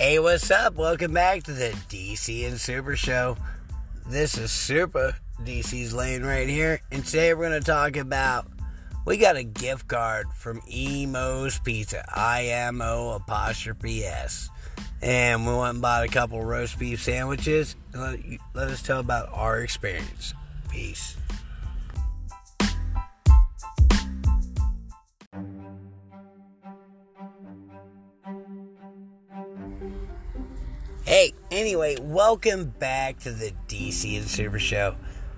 Hey, what's up? Welcome back to the DC and Super Show. This is Super DC's Lane right here, and today we're going to talk about we got a gift card from Emo's Pizza, I M O apostrophe S, and we went and bought a couple roast beef sandwiches. Let, let us tell about our experience. Peace. Hey, anyway, welcome back to the DC and Super Show.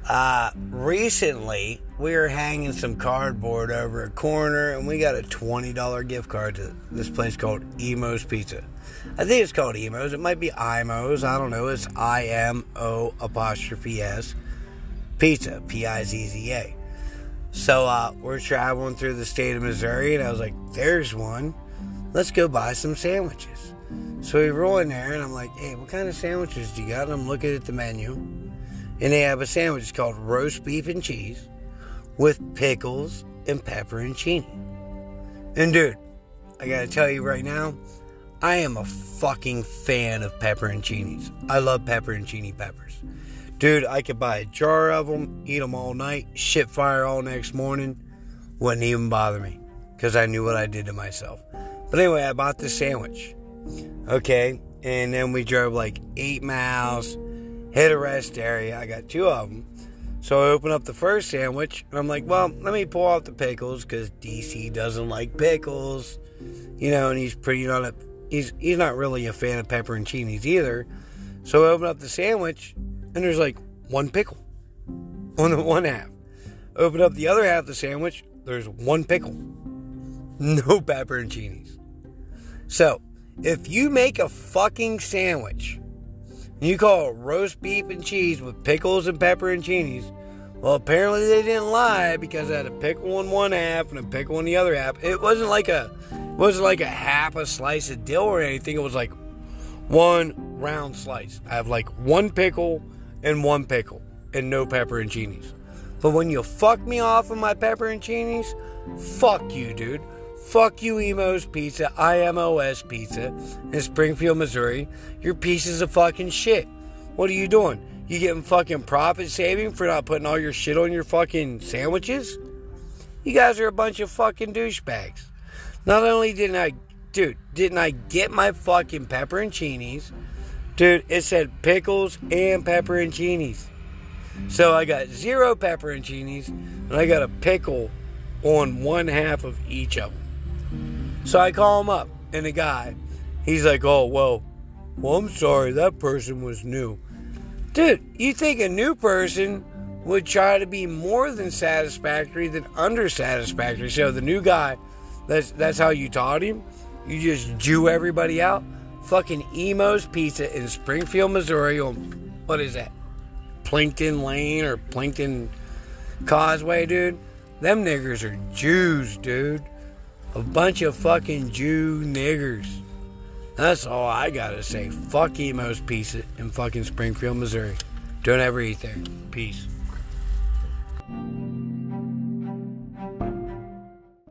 Uh, recently, we were hanging some cardboard over a corner, and we got a $20 gift card to this place called Emo's Pizza. I think it's called Emo's. It might be Imo's. I don't know. It's I M O apostrophe S Pizza, P I Z Z A. So uh, we're traveling through the state of Missouri, and I was like, there's one. Let's go buy some sandwiches. So we roll in there, and I'm like, hey, what kind of sandwiches do you got? And I'm looking at the menu, and they have a sandwich called roast beef and cheese with pickles and pepperoncini. And dude, I gotta tell you right now, I am a fucking fan of pepperoncinis. I love pepperoncini peppers. Dude, I could buy a jar of them, eat them all night, shit fire all next morning. Wouldn't even bother me because I knew what I did to myself. But anyway, I bought this sandwich. Okay, and then we drove like eight miles, hit a rest area. I got two of them. So I open up the first sandwich, and I'm like, well, let me pull out the pickles because DC doesn't like pickles, you know, and he's pretty not a he's he's not really a fan of pepperoncinis either. So I open up the sandwich, and there's like one pickle on the one half. Open up the other half of the sandwich, there's one pickle, no pepperoncinis. So if you make a fucking sandwich and you call it roast beef and cheese with pickles and pepperoncinis, well, apparently they didn't lie because I had a pickle in one half and a pickle in the other half. It wasn't like a, it wasn't like a half a slice of dill or anything. It was like one round slice. I have like one pickle and one pickle and no pepperoncinis. But when you fuck me off of my pepperoncinis, fuck you, dude. Fuck you, Emo's Pizza, IMOS Pizza in Springfield, Missouri. You're pieces of fucking shit. What are you doing? You getting fucking profit saving for not putting all your shit on your fucking sandwiches? You guys are a bunch of fucking douchebags. Not only didn't I, dude, didn't I get my fucking pepperoncinis, dude, it said pickles and pepperoncinis. So I got zero pepperoncinis and I got a pickle on one half of each of them. So I call him up, and the guy, he's like, "Oh well, well I'm sorry, that person was new." Dude, you think a new person would try to be more than satisfactory than under satisfactory? So the new guy, that's that's how you taught him. You just Jew everybody out. Fucking Emo's Pizza in Springfield, Missouri. On what is that? Plankton Lane or Plankton Causeway, dude. Them niggers are Jews, dude. A bunch of fucking Jew niggers. That's all I gotta say. Fuck Emo's Pizza in fucking Springfield, Missouri. Don't ever eat there. Peace.